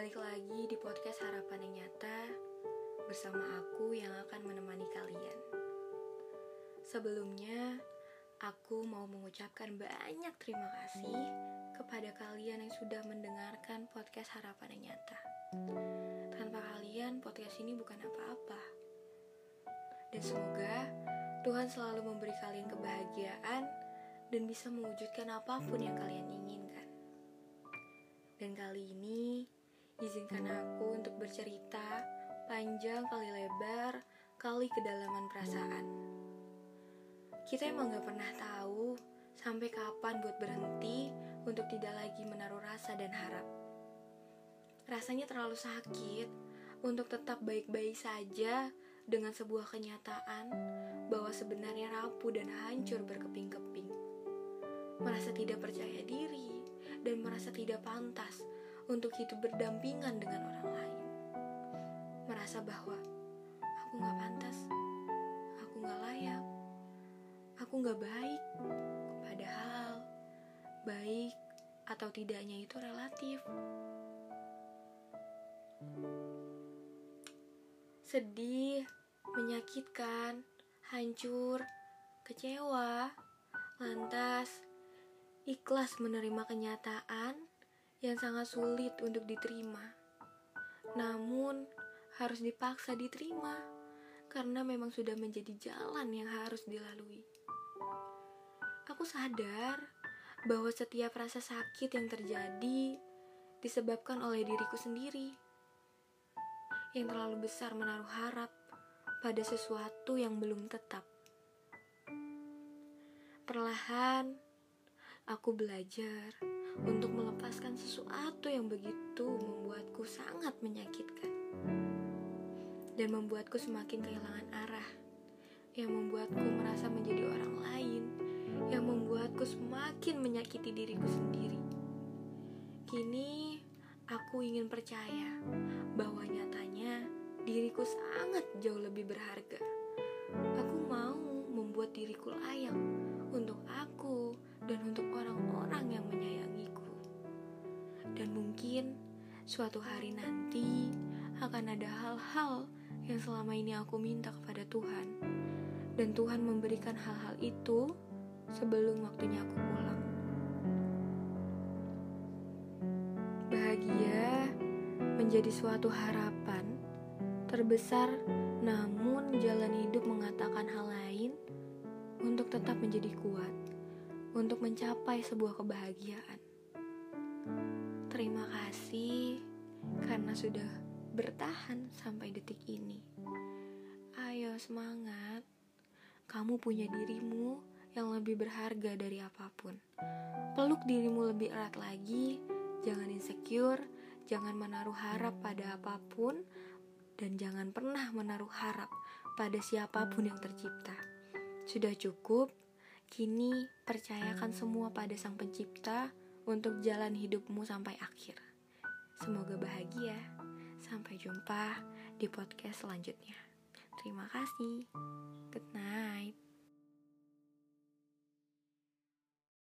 Balik lagi di podcast Harapan yang Nyata bersama aku yang akan menemani kalian. Sebelumnya, aku mau mengucapkan banyak terima kasih kepada kalian yang sudah mendengarkan podcast Harapan yang Nyata. Tanpa kalian, podcast ini bukan apa-apa. Dan semoga Tuhan selalu memberi kalian kebahagiaan dan bisa mewujudkan apa pun yang kalian inginkan. Dan kali ini, izinkan aku untuk bercerita panjang kali lebar, kali kedalaman perasaan. Kita emang gak pernah tahu sampai kapan buat berhenti untuk tidak lagi menaruh rasa dan harap. Rasanya terlalu sakit untuk tetap baik-baik saja dengan sebuah kenyataan bahwa sebenarnya rapuh dan hancur berkeping-keping. Merasa tidak percaya diri dan merasa tidak pantas untuk hidup berdampingan dengan orang lain. Merasa bahwa aku gak pantas, aku gak layak, aku gak baik. Padahal baik atau tidaknya itu relatif. Sedih, menyakitkan, hancur, kecewa, lantas ikhlas menerima kenyataan yang sangat sulit untuk diterima. Namun, harus dipaksa diterima karena memang sudah menjadi jalan yang harus dilalui. Aku sadar bahwa setiap rasa sakit yang terjadi disebabkan oleh diriku sendiri yang terlalu besar menaruh harap pada sesuatu yang belum tetap. Perlahan, aku belajar untuk melepaskan sesuatu yang begitu membuatku sangat menyakitkan dan membuatku semakin kehilangan arah, yang membuatku merasa menjadi orang lain, yang membuatku semakin menyakiti diriku sendiri. Kini aku ingin percaya bahwa nyatanya diriku sangat jauh lebih berharga. Aku mau membuat diriku layak suatu hari nanti akan ada hal-hal yang selama ini aku minta kepada Tuhan. Dan Tuhan memberikan hal-hal itu sebelum waktunya aku pulang. Bahagia menjadi suatu harapan terbesar, namun jalan hidup mengatakan hal lain untuk tetap menjadi kuat untuk mencapai sebuah kebahagiaan. Terima kasih karena sudah bertahan sampai detik ini. Ayo semangat, kamu punya dirimu yang lebih berharga dari apa pun. Peluk dirimu lebih erat lagi, jangan insecure, jangan menaruh harap pada apa pun, dan jangan pernah menaruh harap pada siapa pun yang tercipta. Sudah cukup Kini percayakan semua pada Sang Pencipta untuk jalan hidupmu sampai akhir. Semoga bahagia. Sampai jumpa di podcast selanjutnya. Terima kasih. Good night.